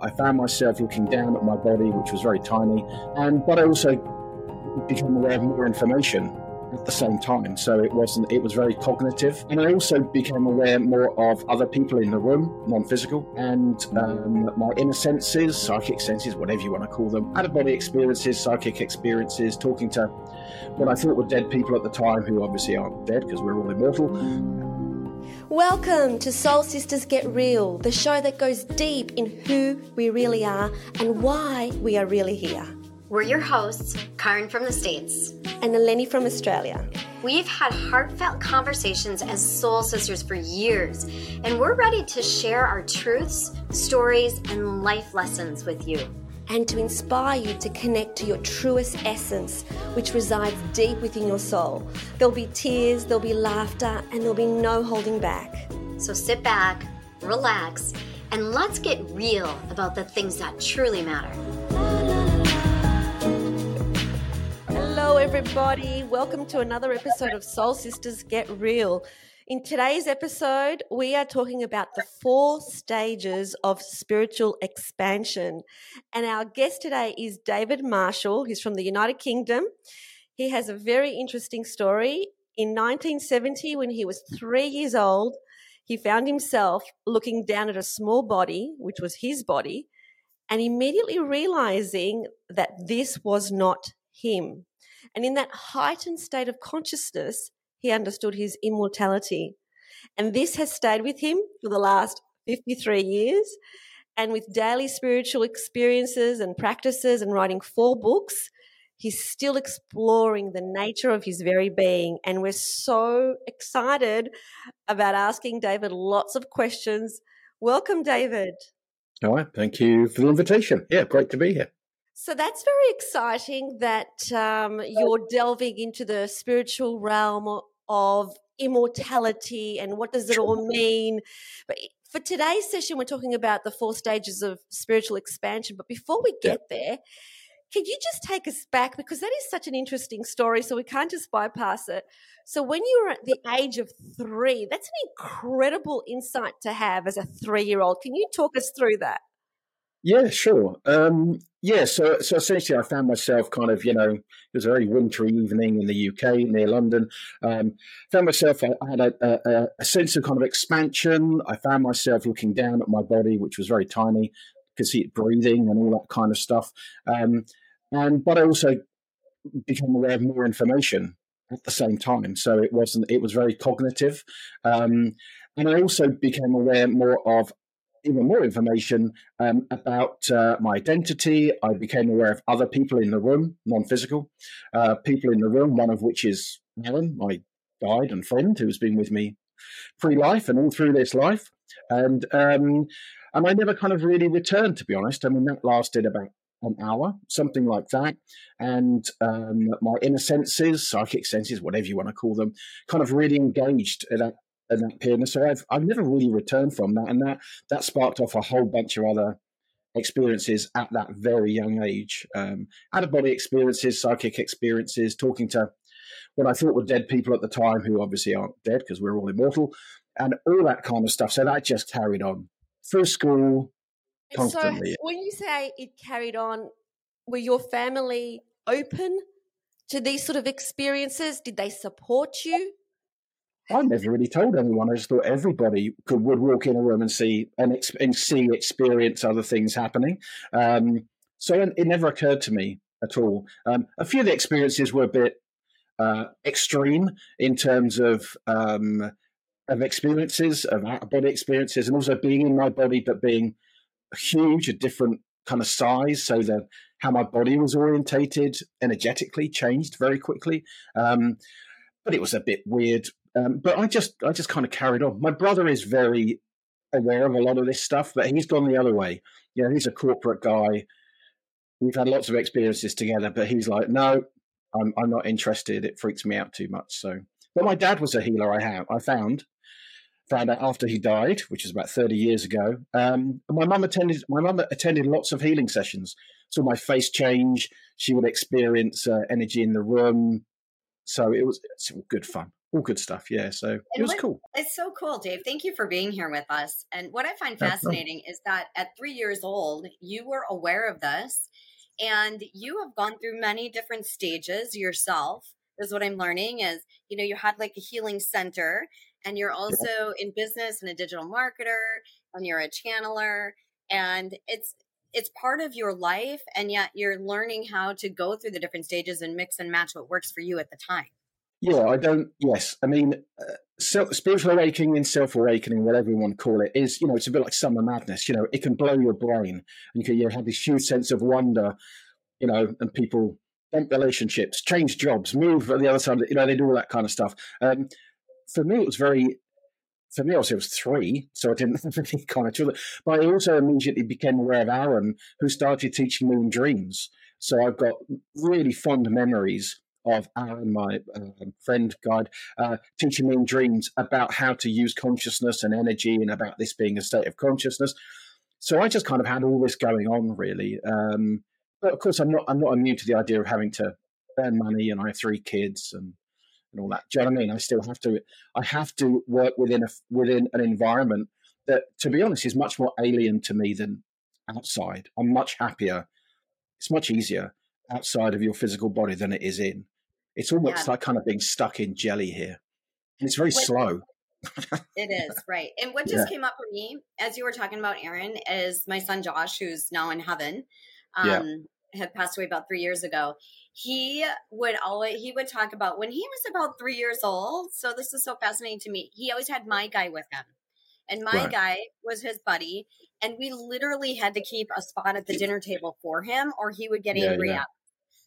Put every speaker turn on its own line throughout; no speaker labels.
I found myself looking down at my body, which was very tiny, and but I also became aware of more information at the same time. So it wasn't it was very cognitive, and I also became aware more of other people in the room, non-physical, and um, my inner senses, psychic senses, whatever you want to call them, out of body experiences, psychic experiences, talking to what I thought were dead people at the time, who obviously aren't dead because we're all immortal.
Welcome to Soul Sisters Get Real, the show that goes deep in who we really are and why we are really here.
We're your hosts, Caryn from the States.
And Eleni from Australia.
We've had heartfelt conversations as soul sisters for years, and we're ready to share our truths, stories, and life lessons with you.
And to inspire you to connect to your truest essence, which resides deep within your soul. There'll be tears, there'll be laughter, and there'll be no holding back.
So sit back, relax, and let's get real about the things that truly matter.
Hello, everybody. Welcome to another episode of Soul Sisters Get Real. In today's episode, we are talking about the four stages of spiritual expansion. And our guest today is David Marshall. He's from the United Kingdom. He has a very interesting story. In 1970, when he was three years old, he found himself looking down at a small body, which was his body, and immediately realizing that this was not him. And in that heightened state of consciousness, he understood his immortality. And this has stayed with him for the last 53 years. And with daily spiritual experiences and practices and writing four books, he's still exploring the nature of his very being. And we're so excited about asking David lots of questions. Welcome, David.
All right. Thank you for the invitation. Yeah, great to be here.
So that's very exciting that um, you're delving into the spiritual realm of immortality and what does it all mean. But for today's session, we're talking about the four stages of spiritual expansion. But before we get yeah. there, can you just take us back because that is such an interesting story, so we can't just bypass it. So, when you were at the age of three, that's an incredible insight to have as a three year old. Can you talk us through that?
Yeah, sure. Um, yeah, so so essentially, I found myself kind of, you know, it was a very wintry evening in the UK near London. Um, found myself, I, I had a, a, a, sense of kind of expansion. I found myself looking down at my body, which was very tiny, could see it breathing and all that kind of stuff. Um, and but I also became aware of more information at the same time, so it wasn't. It was very cognitive, um, and I also became aware more of even more information um, about uh, my identity. I became aware of other people in the room, non physical uh, people in the room, one of which is Alan, my guide and friend who's been with me pre life and all through this life. And, um, and I never kind of really returned, to be honest. I mean, that lasted about an hour, something like that. And um, my inner senses, psychic senses, whatever you want to call them, kind of really engaged at that in that period. so I've I've never really returned from that, and that that sparked off a whole bunch of other experiences at that very young age. Um, out of body experiences, psychic experiences, talking to what I thought were dead people at the time, who obviously aren't dead because we're all immortal, and all that kind of stuff. So that just carried on through school constantly.
So when you say it carried on, were your family open to these sort of experiences? Did they support you?
I never really told anyone. I just thought everybody could would walk in a room and see and, ex- and see experience other things happening. Um, so it, never occurred to me at all. Um, a few of the experiences were a bit uh, extreme in terms of um, of experiences, of out of body experiences, and also being in my body, but being huge, a different kind of size, so that how my body was orientated energetically changed very quickly. Um, but it was a bit weird um, but I just I just kind of carried on. My brother is very aware of a lot of this stuff, but he's gone the other way. You know, he's a corporate guy. We've had lots of experiences together, but he's like, no, I'm I'm not interested. It freaks me out too much. So, but my dad was a healer. I have I found found out after he died, which is about 30 years ago. Um, my mum attended my mum attended lots of healing sessions. Saw my face change. She would experience uh, energy in the room. So it was it's good fun all good stuff. Yeah, so and it was
what,
cool.
It's so cool, Dave. Thank you for being here with us. And what I find fascinating is that at three years old, you were aware of this, and you have gone through many different stages yourself. Is what I'm learning is you know you had like a healing center, and you're also in business and a digital marketer, and you're a channeler, and it's it's part of your life and yet you're learning how to go through the different stages and mix and match what works for you at the time
yeah, I don't. Yes, I mean, uh, self, spiritual awakening and self awakening, whatever you want to call it, is you know it's a bit like summer madness. You know, it can blow your brain, and you can you have this huge sense of wonder. You know, and people end relationships, change jobs, move on the other side. You know, they do all that kind of stuff. Um, for me, it was very. For me, also, it was three, so I didn't have any kind of children. But I also immediately became aware of Aaron, who started teaching me in dreams. So I've got really fond memories of Aaron, my uh, friend guide, uh, teaching me in dreams about how to use consciousness and energy and about this being a state of consciousness. So I just kind of had all this going on, really. Um, but of course, I'm not I'm not immune to the idea of having to earn money, and I have three kids and and all that. Do you know what I mean? I still have to I have to work within a within an environment that, to be honest, is much more alien to me than outside. I'm much happier. It's much easier outside of your physical body than it is in. It's almost yeah. like kind of being stuck in jelly here. And it's very slow.
it is, right. And what just yeah. came up for me as you were talking about Aaron is my son Josh, who's now in heaven. Um, yeah. had passed away about three years ago. He would always he would talk about when he was about three years old. So this is so fascinating to me. He always had my guy with him. And my right. guy was his buddy, and we literally had to keep a spot at the dinner table for him, or he would get angry yeah. at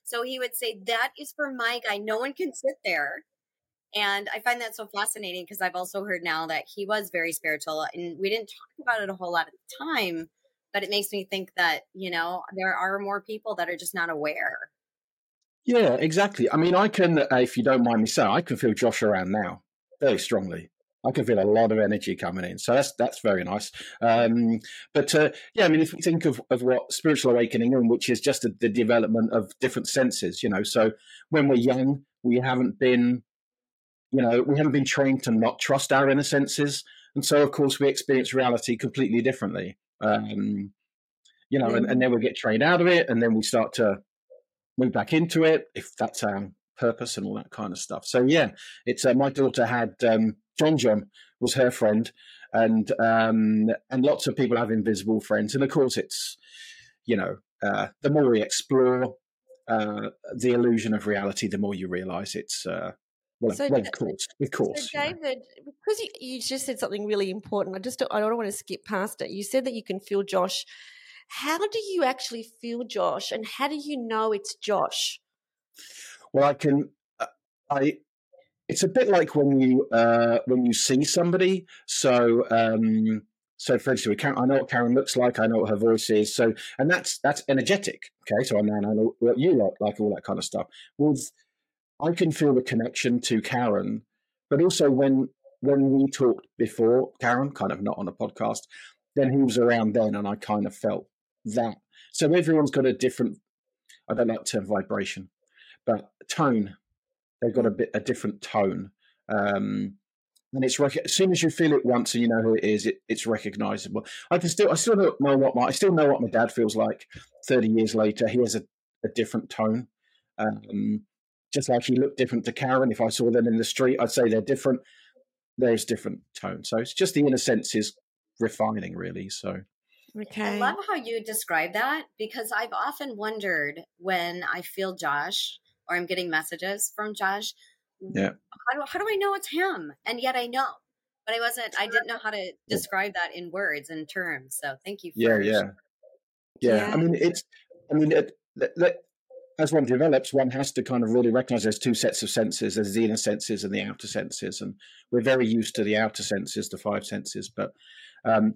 so he would say, That is for my guy. No one can sit there. And I find that so fascinating because I've also heard now that he was very spiritual and we didn't talk about it a whole lot at the time, but it makes me think that, you know, there are more people that are just not aware.
Yeah, exactly. I mean, I can, uh, if you don't mind me saying, I can feel Josh around now very strongly. I can feel a lot of energy coming in. So that's that's very nice. Um, but uh, yeah, I mean, if we think of, of what spiritual awakening and which is just a, the development of different senses, you know, so when we're young, we haven't been, you know, we haven't been trained to not trust our inner senses, and so of course we experience reality completely differently. Um, you know, and, and then we get trained out of it, and then we start to move back into it if that's our purpose and all that kind of stuff. So yeah, it's uh, my daughter had um, John John was her friend, and um, and lots of people have invisible friends, and of course it's you know uh, the more we explore uh, the illusion of reality, the more you realise it's. Uh, well, so, well, of course, of course.
So David, because you, you just said something really important, I just don't, I don't want to skip past it. You said that you can feel Josh. How do you actually feel Josh, and how do you know it's Josh?
Well, I can. Uh, I. It's a bit like when you uh, when you see somebody. So. Um, so, for instance, I know what Caryn looks like. I know what her voice is. So, and that's that's energetic. Okay, so I now know what you like, like all that kind of stuff. With, I can feel the connection to Caryn, but also when when we talked before, Caryn, kind of not on a podcast, then he was around then, and I kind of felt that. So everyone's got a different. I don't like the term vibration but tone, they've got a bit a different tone. Um, and it's rec- as soon as you feel it once and you know who it is, it, it's recognizable. I can still, I still know what my, I still know what my dad feels like. Thirty years later, he has a, a different tone. Um, just like he looked different to Caryn. If I saw them in the street, I'd say they're different. There's different tone. So it's just the inner senses refining, really. So
Okay. I love how you describe that because I've often wondered when I feel Josh or I'm getting messages from Josh.
Yeah.
How do, how do I know it's him? And yet I know, but I wasn't, I didn't know how to describe that in words and terms. So thank you.
yeah, yeah. yeah. Yeah. I mean, it's, I mean, it, as one develops, one has to kind of really recognize there's two sets of senses. There's the inner senses and the outer senses. And we're very used to the outer senses, the five senses. But um,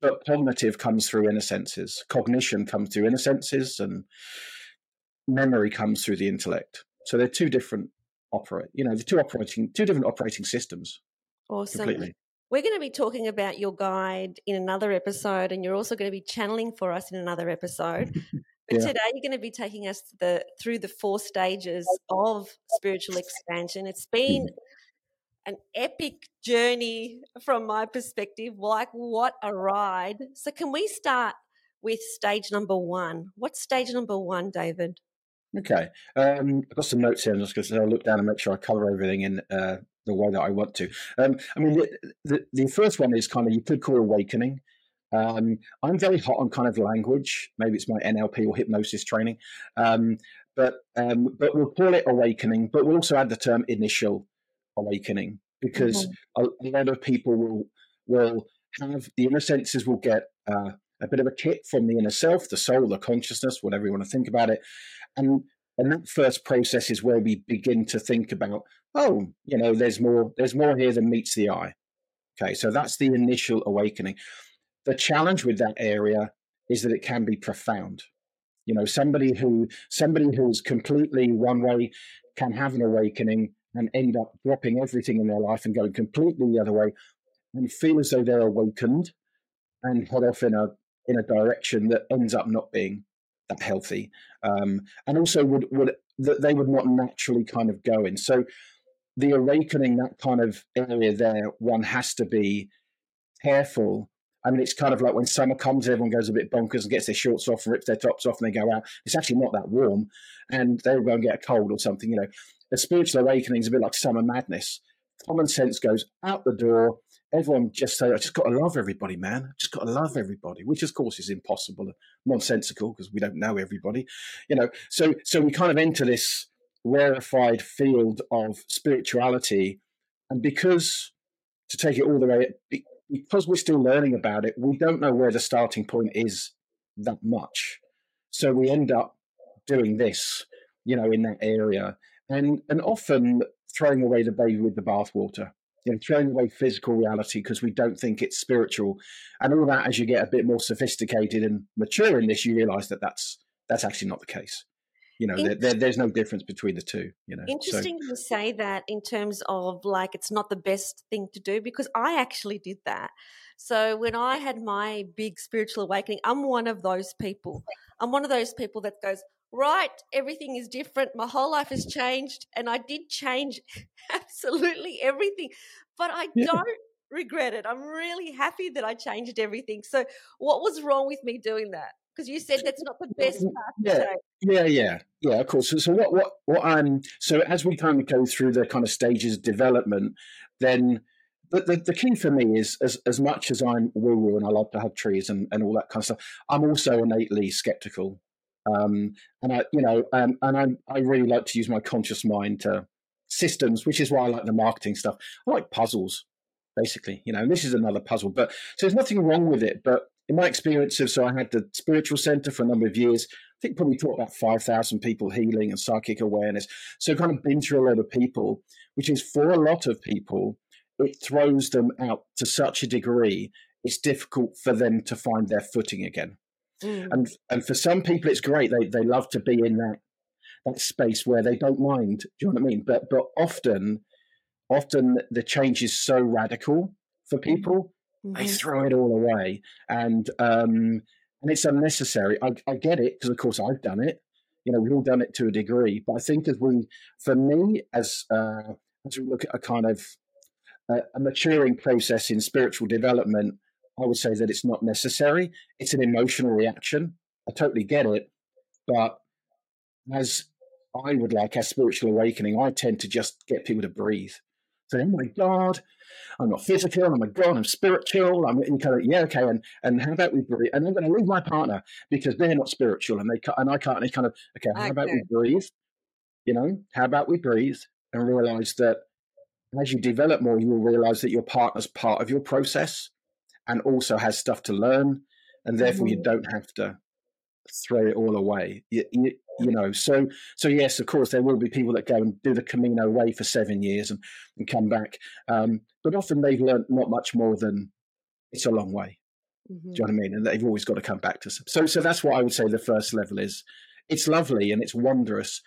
but cognitive comes through inner senses. Cognition comes through inner senses, and memory comes through the intellect. So they're two different operate. You know, the two operating two different operating systems.
Awesome. Completely. We're going to be talking about your guide in another episode, and you're also going to be channeling for us in another episode. But yeah. today, you're going to be taking us the, through the four stages of spiritual expansion. It's been mm an epic journey from my perspective. Like, what a ride. So, can we start with stage number one? What's stage number one, David?
Okay. Um, I've got some notes here. I'm just going to look down and make sure I cover everything in uh, the way that I want to. Um, I mean, the, the, the, first one is kind of, you could call awakening. Um, I'm very hot on kind of language. Maybe it's my NLP or hypnosis training. Um, but, um, but we'll call it awakening, but we'll also add the term initial awakening because mm-hmm. a, a, lot of people will, will have the inner senses will get uh, a bit of a kick from the inner self, the soul, the consciousness, whatever you want to think about it. And and that first process is where we begin to think about, oh, you know, there's more, there's more here than meets the eye. Okay, so that's the initial awakening. The challenge with that area is that it can be profound. You know, somebody who somebody who's completely one way can have an awakening and end up dropping everything in their life and going completely the other way and feel as though they're awakened and head off in a in a direction that ends up not being that healthy, um, and also would would that they would not naturally kind of go in. So the awakening, that kind of area there, one has to be careful. I mean, it's kind of like when summer comes, everyone goes a bit bonkers and gets their shorts off and rips their tops off and they go out. It's actually not that warm, and they'll go and get a cold or something. You know, the spiritual awakening is a bit like summer madness. Common sense goes out the door everyone just say, I just got to love everybody, man. I just got to love everybody, which of course is impossible, and nonsensical because we don't know everybody, you know. So, so we kind of enter this rarefied field of spirituality, and because to take it all the way, because we're still learning about it, we don't know where the starting point is that much. So we end up doing this, you know, in that area, and and often throwing away the baby with the bathwater you know, throwing away physical reality because we don't think it's spiritual, and all that. As you get a bit more sophisticated and mature in this, you realise that that's that's actually not the case. You know, there, there, there's no difference between the two. You know,
interesting so. to say that in terms of like it's not the best thing to do because I actually did that. So when I had my big spiritual awakening, I'm one of those people. I'm one of those people that goes, right, everything is different. My whole life has changed. And I did change absolutely everything, but I yeah. don't regret it. I'm really happy that I changed everything. So, what was wrong with me doing that? Because you said that's not the best path
yeah, yeah, yeah, yeah. Of course. So, so what, what, what? I'm so as we kind of go through the kind of stages of development, then But the, the, key for me is as, as much as I'm woo woo and I love to hug trees and, and all that kind of stuff, I'm also innately skeptical. Um, and I, you know, um, and I, I really like to use my conscious mind to systems, which is why I like the marketing stuff. I like puzzles, basically, you know, this is another puzzle. But so there's nothing wrong with it. But in my experience of, so I had the spiritual center for a number of years. I think probably taught about 5,000 people healing and psychic awareness. So kind of been through a lot of people, which is for a lot of people, it throws them out to such a degree, it's difficult for them to find their footing again. Mm. And and for some people, it's great. They they love to be in that that space where they don't mind. Do you know what I mean? But but often, often the change is so radical for mm-hmm. people, mm-hmm. they throw it all away, and um, and it's unnecessary. I, I get it because of course I've done it. You know, we've all done it to a degree. But I think as we, for me, as uh, as we look at a kind of a, a maturing process in spiritual development, I would say that it's not necessary. It's an emotional reaction. I totally get it. But as I would like, as spiritual awakening, I tend to just get people to breathe. So, oh my God, I'm not physical. Oh my God, I'm spiritual. I'm in kind of, yeah, okay. And, and how about we breathe? And I'm going to leave my partner because they're not spiritual and they and I can't. And they kind of, okay, how about we breathe? You know, how about we breathe and realize that as you develop more, you will realize that your partner's part of your process and also has stuff to learn, and therefore mm-hmm. you don't have to throw it all away. You, you, you, know, so so yes, of course there will be people that go and do the Camino way for seven years and, and come back, um, but often they've learned not much more than it's a long way. Mm-hmm. Do you know what I mean? And they've always got to come back to some. So so that's what I would say. The first level is it's lovely and it's wondrous,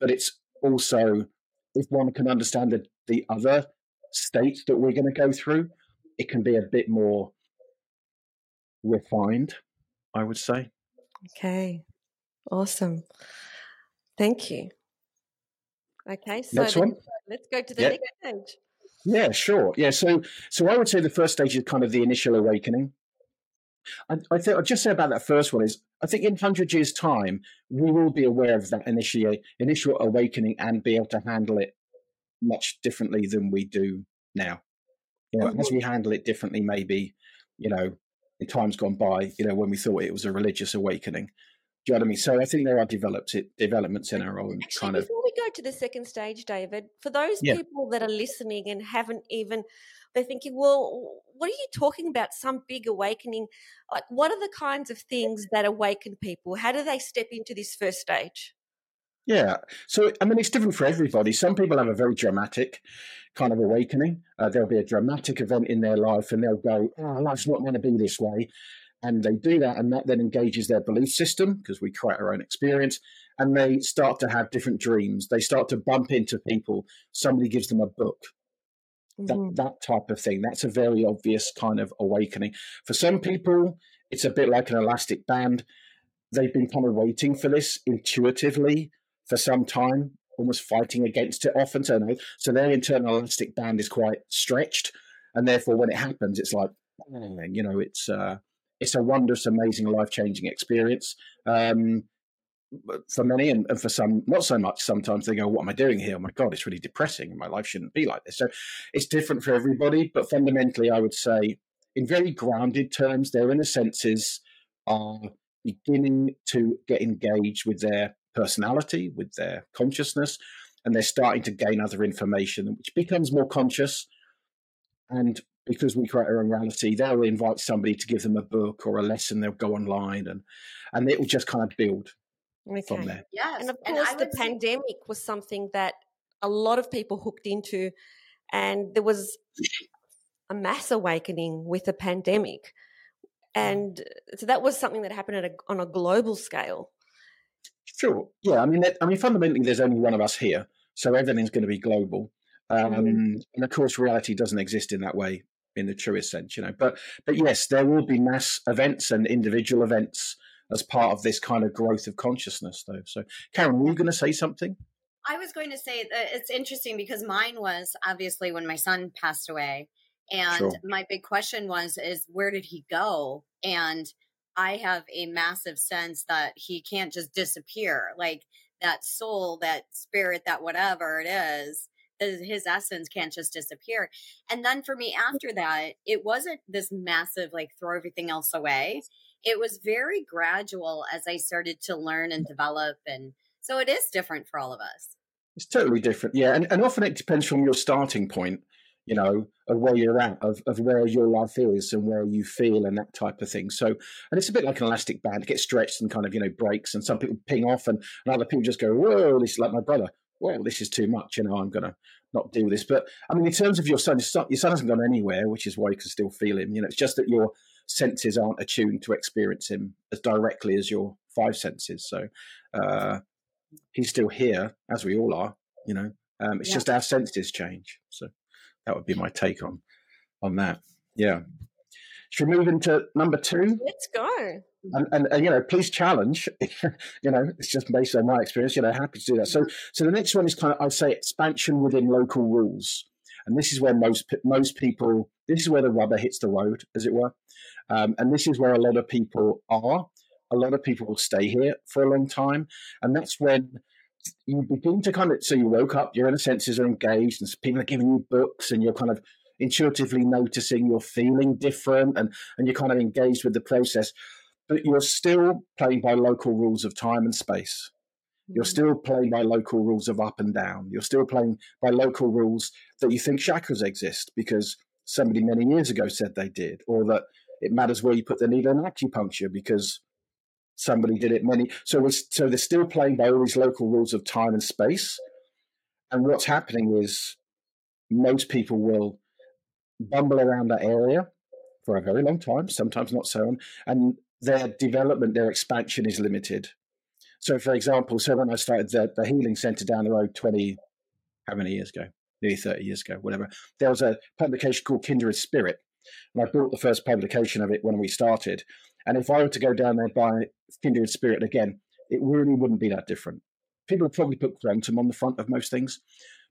but it's also if one can understand the, the other states that we're going to go through, it can be a bit more refined, I would say.
Okay, awesome. Thank you. Okay,
so next one.
let's go to the yep. next stage.
Yeah, sure. Yeah, so so I would say the first stage is kind of the initial awakening. I, I think I'll just say about that first one is I think in hundred years' time we will be aware of that initial initial awakening and be able to handle it much differently than we do now. You know, mm-hmm. as we handle it differently, maybe you know, in times gone by, you know, when we thought it was a religious awakening. Do you know what I mean? So I think there are developed developments in our own
Actually,
kind of.
Before we go to the second stage, David, for those yeah. people that are listening and haven't even, they're thinking, well, what are you talking about? Some big awakening? Like, what are the kinds of things that awaken people? How do they step into this first stage?
Yeah. So, I mean, it's different for everybody. Some people have a very dramatic kind of awakening. Uh, there'll be a dramatic event in their life and they'll go, oh, life's not going to be this way. And they do that, and that then engages their belief system because we create our own experience. And they start to have different dreams. They start to bump into people. Somebody gives them a book. Mm-hmm. That, that type of thing. That's a very obvious kind of awakening. For some people, it's a bit like an elastic band. They've been kind of waiting for this intuitively for some time, almost fighting against it often. So, so their internal elastic band is quite stretched, and therefore, when it happens, it's like, you know, it's uh, it's a wondrous, amazing, life changing experience. Um, for many and, and, for some not so much sometimes they go what am i doing here oh my god it's really depressing my life shouldn't be like this so it's different for everybody but fundamentally i would say in very grounded terms their inner senses are beginning to get engaged with their personality, with their consciousness, and they're starting to gain other information, which becomes more conscious. And because we create our own reality, they'll invite somebody to give them a book or a lesson. They'll go online, and and it will just kind of build okay. from there.
Yes, and of course, and the pandemic was something that a lot of people hooked into, and there was a mass awakening with the pandemic. Mm. And uh, so that was something that happened a, on a global scale.
Sure. Yeah. I mean, that, I mean, fundamentally, there's only one of us here, so everything's going to be global. Um, mm-hmm. And of course, reality doesn't exist in that way, in the truest sense, you know. But but yes, there will be mass events and individual events as part of this kind of growth of consciousness, though. So, Caryn, were you going to say something?
I was going to say that it's interesting because mine was obviously when my son passed away, and sure. my big question was, is where did he go? And I have a massive sense that he can't just disappear. Like that soul, that spirit, that whatever it is, his essence can't just disappear. And then for me after that, it wasn't this massive, like throw everything else away. It was very gradual as I started to learn and develop. And so it is different for all of us.
It's totally different. Yeah. And, and often it depends from your starting point you know, of where you're at, of, of where your life is and where you feel and that type of thing. So, and it's a bit like an elastic band. It gets stretched and kind of, you know, breaks and some people ping off and, and other people just go, whoa, this is like my brother. Well, this is too much, you know, I'm going to not do this. But I mean, in terms of your son, your son hasn't gone anywhere, which is why you can still feel him. You know, it's just that your senses aren't attuned to experience him as directly as your five senses. So, uh, he's still here, as we all are, you know. Um, it's yeah. just our senses change. So that would be my take on on that. Yeah. Should we move into number two?
Let's go.
And, and, and, you know, please challenge. you know, it's just based on my experience. You know, happy to do that. So, so the next one is kind of, I'd say, expansion within local rules, and this is where most most people, this is where the rubber hits the road, as it were, um, and this is where a lot of people are. A lot of people will stay here for a long time, and that's when you begin to kind of so you woke up, your inner senses are engaged, and people are giving you books, and you're kind of intuitively noticing you're feeling different, and and you're kind of engaged with the process, but you're still playing by local rules of time and space. You're mm. still playing by local rules of up and down. You're still playing by local rules that you think chakras exist because somebody many years ago said they did, or that it matters where you put the needle in acupuncture because somebody did it many. So we're, so they're still playing by all these local rules of time and space. And what's happening is most people will bumble around that area for a very long time, sometimes not so on, and their development, their expansion is limited. So, for example, so when I started the, the healing center down the road 20, how many years ago? Nearly 30 years ago, whatever, there was a publication called Kindred Spirit. And I bought the first publication of it when we started. And if I were to go down there by Kindred Spirit again, it really wouldn't be that different. People would probably put quantum on the front of most things,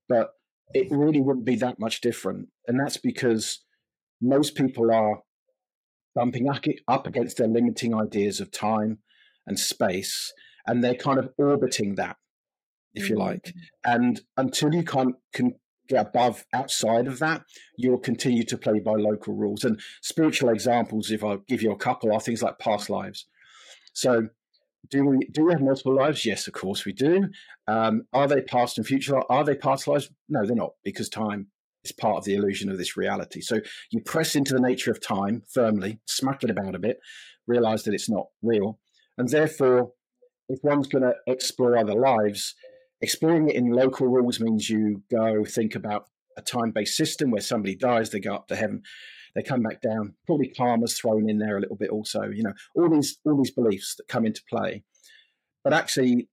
but it really wouldn't be that much different. And that's because most people are bumping up against their limiting ideas of time and space, and they're kind of orbiting that, if you like. Mm-hmm. And until you can't can get above outside of that, you'll continue to play by local rules. And spiritual examples, if I give you a couple, are things like past lives. So do we do we have multiple lives? Yes, of course we do. Um, are they past and future? Are they past lives? No, they're not, because time is part of the illusion of this reality. So you press into the nature of time firmly, smack it about a bit, realize that it's not real, and therefore, if one's going to explore other lives, exploring it in local rules means you go think about a time-based system where somebody dies, they go up to heaven they come back down. Probably karma's thrown in there a little bit also. You know, all these all these beliefs that come into play. But actually,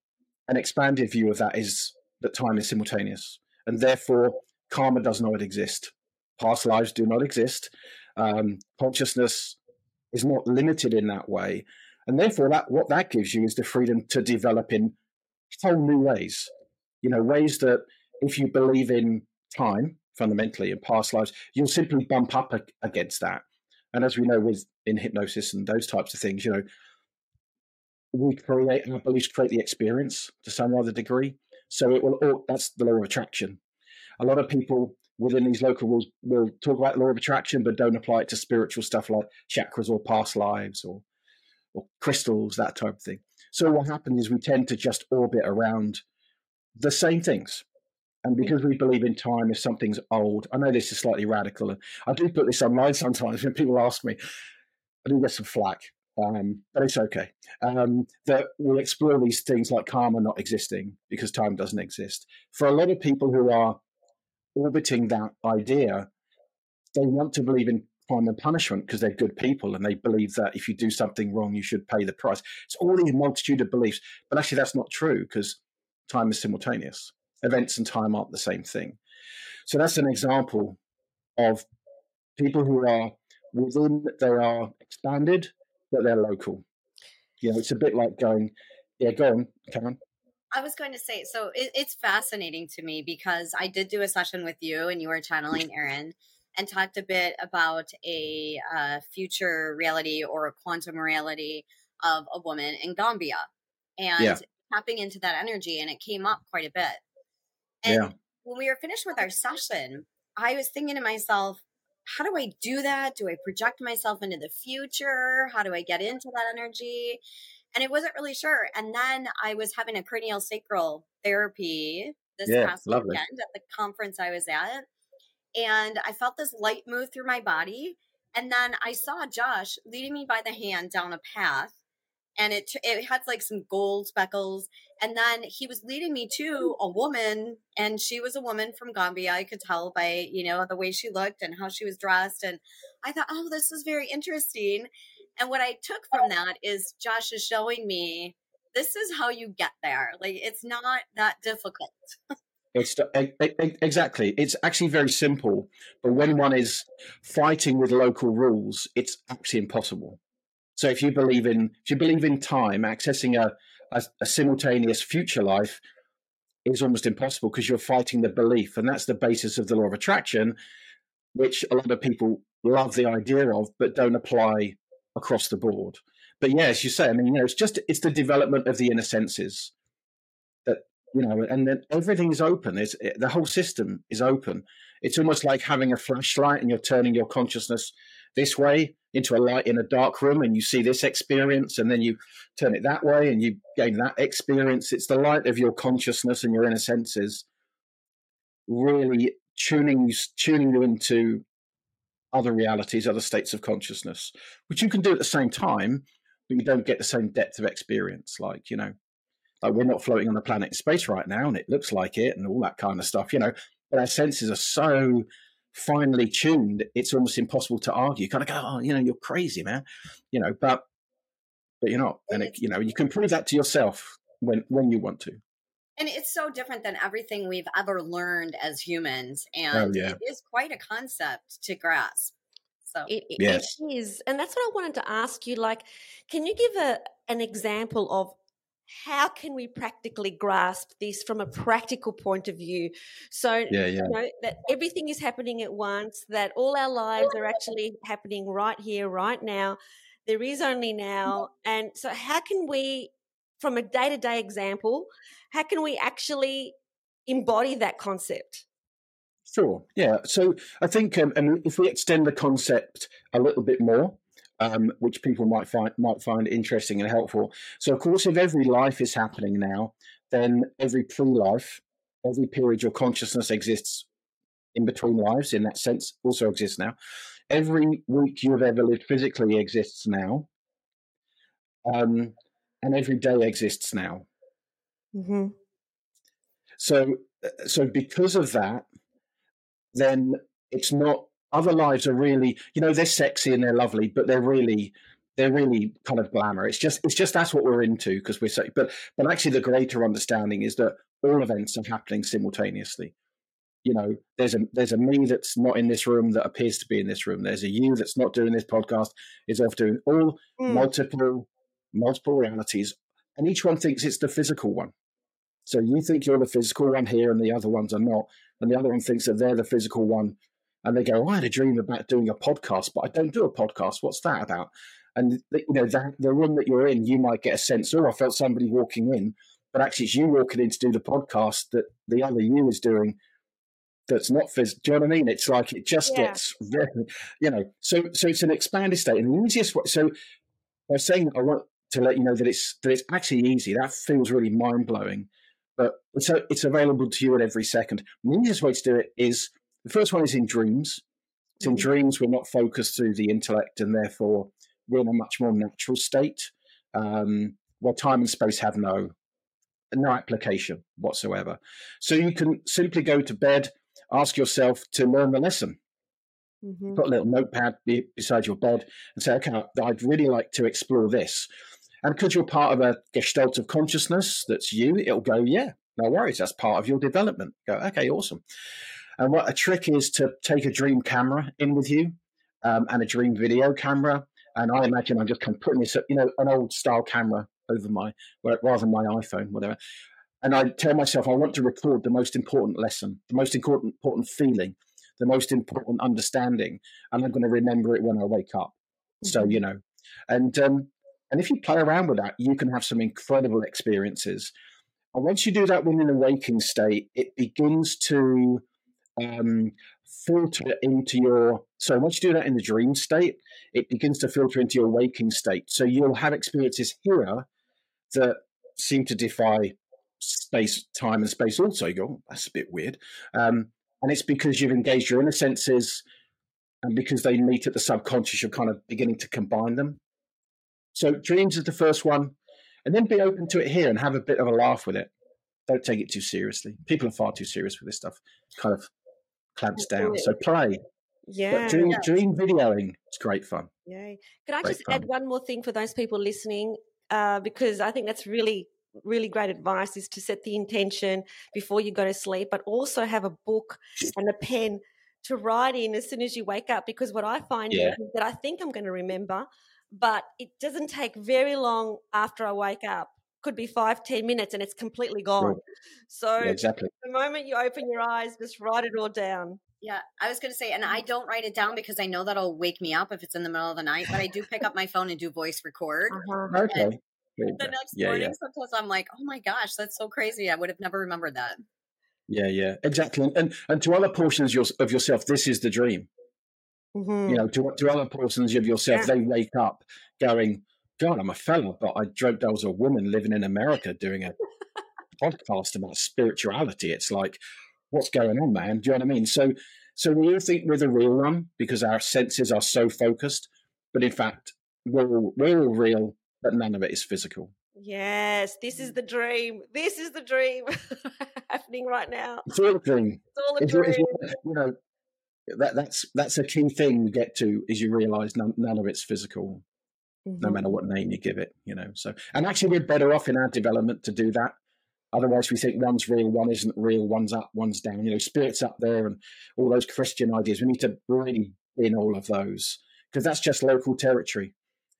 an expanded view of that is that time is simultaneous, and therefore karma does not exist. Past lives do not exist. Um, consciousness is not limited in that way, and therefore that what that gives you is the freedom to develop in whole new ways. You know, ways that if you believe in time fundamentally in past lives, you'll simply bump up against that. And as we know with in hypnosis and those types of things, you know, we create our beliefs create the experience to some other degree. So it will all that's the law of attraction. A lot of people within these local rules will talk about law of attraction, but don't apply it to spiritual stuff like chakras or past lives or or crystals, that type of thing. So what happens is we tend to just orbit around the same things. And because we believe in time, if something's old, I know this is slightly radical. And I do put this online sometimes when people ask me. I do get some flack, um, but it's okay. Um, that we'll explore these things like karma not existing because time doesn't exist. For a lot of people who are orbiting that idea, they want to believe in crime and punishment because they're good people and they believe that if you do something wrong, you should pay the price. It's all these multitude of beliefs, but actually that's not true because time is simultaneous events and time aren't the same thing. So that's an example of people who are within, they are expanded, but they're local. You know, it's a bit like going, yeah, go on, Caryn.
I was going to say, so it, it's fascinating to me because I did do a session with you and you were channeling Aaron and talked a bit about a uh, future reality or a quantum reality of a woman in Gambia and yeah. Tapping into that energy. And it came up quite a bit. And yeah. when we were finished with our session, I was thinking to myself, how do I do that? Do I project myself into the future? How do I get into that energy? And I wasn't really sure. And then I was having a cranial sacral therapy this yeah, past lovely. weekend at the conference I was at. And I felt this light move through my body. And then I saw Josh leading me by the hand down a path and it it had like some gold speckles and then he was leading me to a woman and she was a woman from Gambia I could tell by you know the way she looked and how she was dressed and I thought oh this is very interesting and what I took from that is Josh is showing me this is how you get there like it's not that difficult
It's exactly. It's actually very simple, but when one is fighting with local rules, it's actually impossible. So if you believe in if you believe in time, accessing a, a, a simultaneous future life is almost impossible because you're fighting the belief, and that's the basis of the law of attraction, which a lot of people love the idea of, but don't apply across the board. But yeah, as you say, I mean, you know, it's just it's the development of the inner senses that you know, and then everything is open. It, the whole system is open. It's almost like having a flashlight and you're turning your consciousness this way into a light in a dark room and you see this experience and then you turn it that way and you gain that experience. It's the light of your consciousness and your inner senses really tuning you tuning you into other realities other states of consciousness which you can do at the same time but you don't get the same depth of experience like you know like we're not floating on a planet in space right now and it looks like it and all that kind of stuff you know but our senses are so finely tuned, it's almost impossible to argue. You kind of go, oh, you know, you're crazy, man. You know, but but you're not, and it, you know, you can prove that to yourself when when you want to.
And it's so different than everything we've ever learned as humans, oh, and oh, yeah. it is quite a concept to grasp. So
it, yes. it is, and that's what I wanted to ask you. Like, can you give a an example of how can we practically grasp this from a practical point of view? So,
yeah, yeah.
You know, that everything is happening at once, that all our lives are actually happening right here, right now. There is only now. And so, how can we, from a day to day example, how can we actually embody that concept?
Sure. Yeah. So I think, um, and if we extend the concept a little bit more, um, which people might find might find interesting and helpful. So, of course, if every life is happening now, then every pre-life, every period your consciousness exists in between lives. In that sense, also exists now. Every week you've ever lived physically exists now, um, and every day exists now.
Mm-hmm.
So, uh, so because of that, then it's not other lives are really, you know, they're sexy and they're lovely, but they're really they're really kind of glamour. It's just it's just that's what we're into because we're so. But but actually, the greater understanding is that all events are happening simultaneously. You know, there's a there's a me that's not in this room that appears to be in this room. There's a you that's not doing this podcast is off doing all mm. multiple multiple realities, and each one thinks it's the physical one. So you think you're the physical one here, and the other ones are not, and the other one thinks that they're the physical one and they go, oh, I had a dream about doing a podcast, but I don't do a podcast. What's that about? And you know, that, the room that you're in, you might get a sense, oh, I felt somebody walking in, but actually it's you walking in to do the podcast that the other you is doing. That's not physical. Do you know what I mean? It's like it just yeah. gets, very, you know. So, so it's an expanded state, and the easiest way. So, by saying I want to let you know that it's that it's actually easy. That feels really mind blowing, but it's it's available to you at every second. And the easiest way to do it is the first one is in dreams. In mm-hmm. dreams, we're not focused through the intellect, and therefore we're in a much more natural state, um, where time and space have no no application whatsoever. So you can simply go to bed, ask yourself to learn the lesson. Mm-hmm. Put a little notepad beside your bed and say, okay, I'd really like to explore this. And because you're part of a gestalt of consciousness that's you, it'll go, yeah, no worries. That's part of your development. Go, okay, awesome. And what a trick is to take a dream camera in with you um, and a dream video camera. And I imagine I'm just kind of putting this, you know, an old style camera over my, rather than my iPhone, whatever. And I tell myself I want to record the most important lesson, the most important, important feeling, the most important understanding, and I'm going to remember it when I wake up. Mm-hmm. So you know, and um, and if you play around with that, you can have some incredible experiences. And once you do that within a waking state, it begins to um, filter into your. So once you do that in the dream state, it begins to filter into your waking state. So you'll have experiences here that seem to defy space, time, and space. Also, you go, oh, that's a bit weird, um, and it's because you've engaged your inner senses, and because they meet at the subconscious, you're kind of beginning to combine them. So dreams is the first one, and then be open to it here and have a bit of a laugh with it. Don't take it too seriously. People are far too serious with this stuff. Kind of clamps down. So play.
Yeah.
But dream, yeah. dream videoing. It's great fun.
Yeah. Can I great just fun. add one more thing for those people listening? Uh, because I think that's really, really great advice is to set the intention before you go to sleep, but also have a book and a pen to write in as soon as you wake up. Because what I find yeah. is that I think I'm going to remember, but it doesn't take very long after I wake up could be five, ten minutes and it's completely gone. So
yeah, exactly.
the moment you open your eyes, just write it all down.
Yeah, I was going to say, and I don't write it down because I know that'll wake me up if it's in the middle of the night. But I do pick up my phone and do voice record.
Uh-huh. Okay.
The next yeah, morning, yeah. sometimes I'm like, "Oh my gosh, that's so crazy! I would have never remembered that."
Yeah, yeah, exactly. And and to other portions of yourself, this is the dream. Mm-hmm. You know, to to other portions of yourself, yeah. they wake up going, God, I'm a fella, but I dreamt I was a woman living in America doing a podcast about spirituality. It's like, what's going on, man? Do you know what I mean? So, so we all think we're the real one because our senses are so focused, but in fact, we're all, we're all real, but none of it is physical.
Yes, this is the dream. This is the dream happening right now.
It's all a dream.
It's all a dream. It's,
it's, you know, that, that's that's a key thing you get to is you realize none, none of it's physical mm-hmm. no matter what name you give it, you know. So, and actually, we're better off in our development to do that. Otherwise, we think one's real, one isn't real, one's up, one's down. You know, spirits up there, and all those Christian ideas. We need to really in all of those because that's just local territory.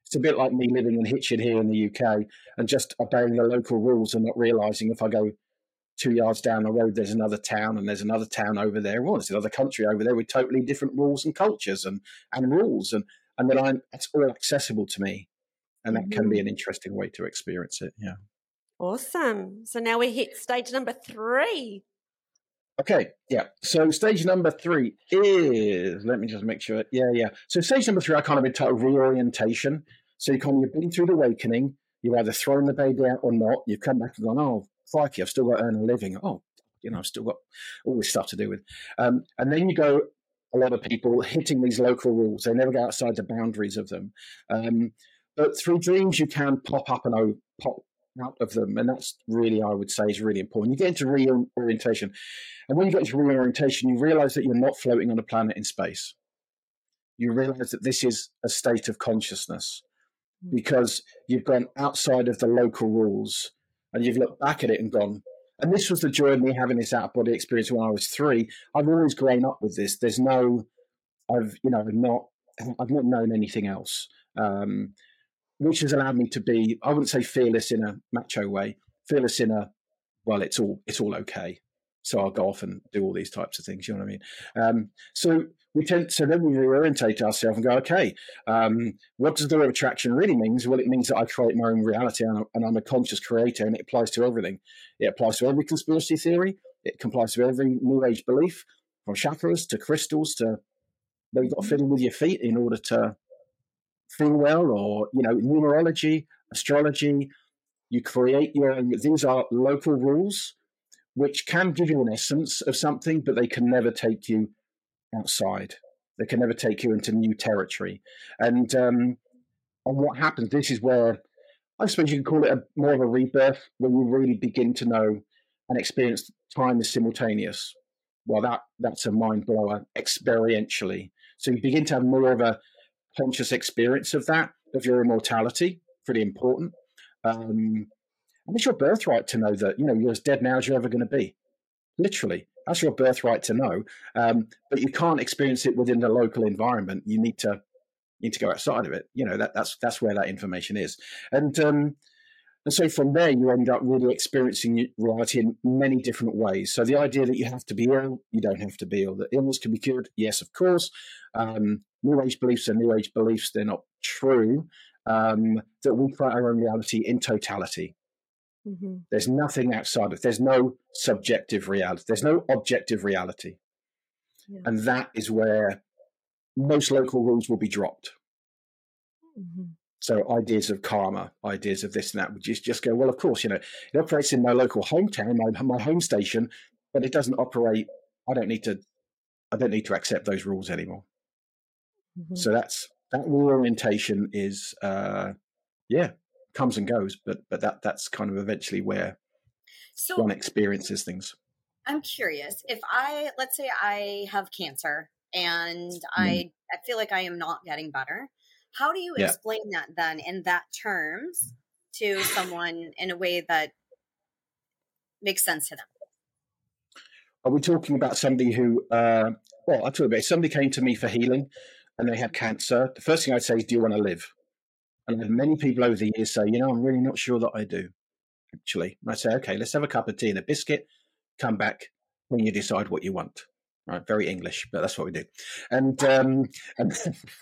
It's a bit like me living in Hitchin here in the UK and just obeying the local rules and not realizing if I go two yards down the road, there's another town and there's another town over there. Well, there's another country over there with totally different rules and cultures and, and rules. And, and then I'm, it's all accessible to me. And that can be mm-hmm. an interesting way to experience it. Yeah.
Awesome. So now we hit stage number three.
Okay, yeah. So stage number three is let me just make sure. Yeah, yeah. So stage number three, I kind of entitled reorientation. So you kind of you've been through the awakening, you've either thrown the baby out or not. You've come back and gone, oh, crikey, I've still got to earn a living. Oh, you know, I've still got all this stuff to do with. Um, and then you go, a lot of people hitting these local rules. They never go outside the boundaries of them. Um, but through dreams, you can pop up and pop out of them. And that's really, I would say, is really important. You get into reorientation. And when you get into reorientation, you realize that you're not floating on a planet in space. You realize that this is a state of consciousness hmm. because you've gone outside of the local rules and you've looked back at it and gone, and this was the joy of me having this out of body experience when I was three. I've always grown up with this. There's no, I've, you know, not, I've not known anything else. Um, which has allowed me to be, I wouldn't say fearless in a macho way, fearless in a, well, it's all it's all okay. So I'll go off and do all these types of things. You know what I mean? Um, so we tend, so then we reorientate ourselves and go, okay, um, what does the law of attraction really means? Well, it means that I create my own reality and, and I'm a conscious creator, and it applies to everything. It applies to every conspiracy theory. It applies to every New Age belief, from chakras to crystals to you've got to fiddle with your feet in order to feel well or you know numerology astrology you create your own these are local rules which can give you an essence of something but they can never take you outside they can never take you into new territory and um and what happens this is where i suppose you can call it a, more of a rebirth where you really begin to know and experience time is simultaneous well that that's a mind blower experientially so you begin to have more of a conscious experience of that, of your immortality, pretty important. Um, and it's your birthright to know that, you know, you're as dead now as you're ever going to be. Literally. That's your birthright to know. Um, but you can't experience it within the local environment. You need to you need to go outside of it. You know, that that's that's where that information is. And um, and so from there, you end up really experiencing reality in many different ways. So the idea that you have to be ill, you don't have to be ill. That illness can be cured, yes, of course. Um, New Age beliefs are New Age beliefs; they're not true. Um, that we create our own reality in totality. Mm-hmm. There's nothing outside of. There's no subjective reality. There's no objective reality, yeah. and that is where most local rules will be dropped. Mm-hmm. So ideas of karma, ideas of this and that would just, just go, well, of course, you know, it operates in my local hometown, my, my home station, but it doesn't operate. I don't need to, I don't need to accept those rules anymore. Mm-hmm. So that's, that reorientation is, uh, yeah, comes and goes, but, but that, that's kind of eventually where so, one experiences things.
I'm curious if I, let's say I have cancer and mm. I, I feel like I am not getting better how do you yeah. explain that then in that terms to someone in a way that makes sense to them?
Are we talking about somebody who, uh, well, I'll tell you about. Somebody came to me for healing and they had cancer. The first thing I'd say is, Do you want to live? And I've had many people over the years say, You know, I'm really not sure that I do, actually. And I say, Okay, let's have a cup of tea and a biscuit. Come back when you decide what you want right? Very English, but that's what we do. And um, and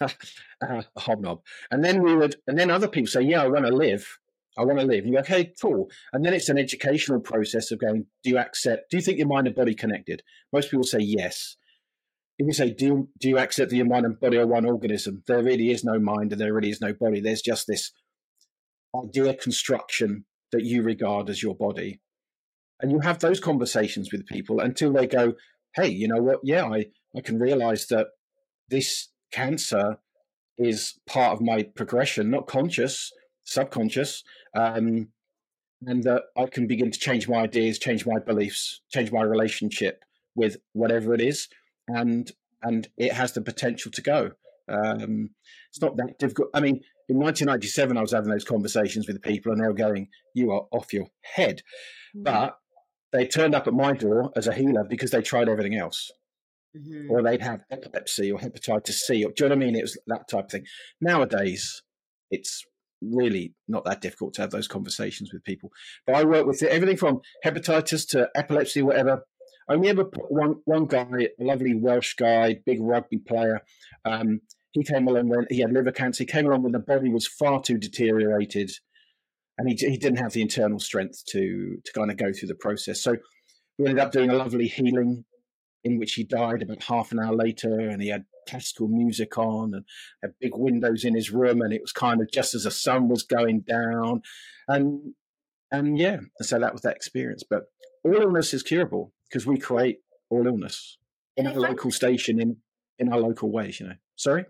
uh, hobnob. And then we would, and then other people say, "Yeah, I want to live. I want to live." You go, "Okay, cool." And then it's an educational process of going, "Do you accept? Do you think your mind and body connected?" Most people say yes. If you say, "Do you, do you accept that your mind and body are one organism?" There really is no mind and there really is no body. There's just this idea construction that you regard as your body. And you have those conversations with people until they go, hey, you know what? Yeah, I, I can realize that this cancer is part of my progression, not conscious, subconscious, um, and that I can begin to change my ideas, change my beliefs, change my relationship with whatever it is, and and it has the potential to go. Um, it's not that difficult. I mean, in 1997, I was having those conversations with people, and they were going, "You are off your head," mm-hmm. but they turned up at my door as a healer because they tried everything else. Mm-hmm. Or they'd have epilepsy or hepatitis C, or do you know what I mean? It was that type of thing. Nowadays, it's really not that difficult to have those conversations with people. But I work with everything from hepatitis to epilepsy, whatever. I remember one one guy, a lovely Welsh guy, big rugby player. Um, he came along when he had liver cancer. He came along when the body was far too deteriorated, and he he didn't have the internal strength to to kind of go through the process. So we ended up doing a lovely healing, in which he died about half an hour later, and he had classical music on and had big windows in his room, and it was kind of just as the sun was going down, and and yeah, so that was that experience. But all illness is curable because we create all illness in our local station in in our local ways. You know. Sorry.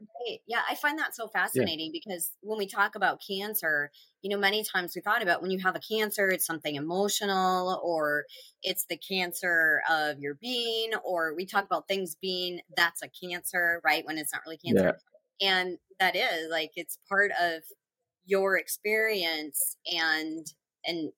Yeah, I find that so fascinating yeah. because when we talk about cancer, you know, many times we thought about when you have a cancer, it's something emotional or it's the cancer of your being, or we talk about things being that's a cancer, right? When it's not really cancer. Yeah. And that is like it's part of your experience and and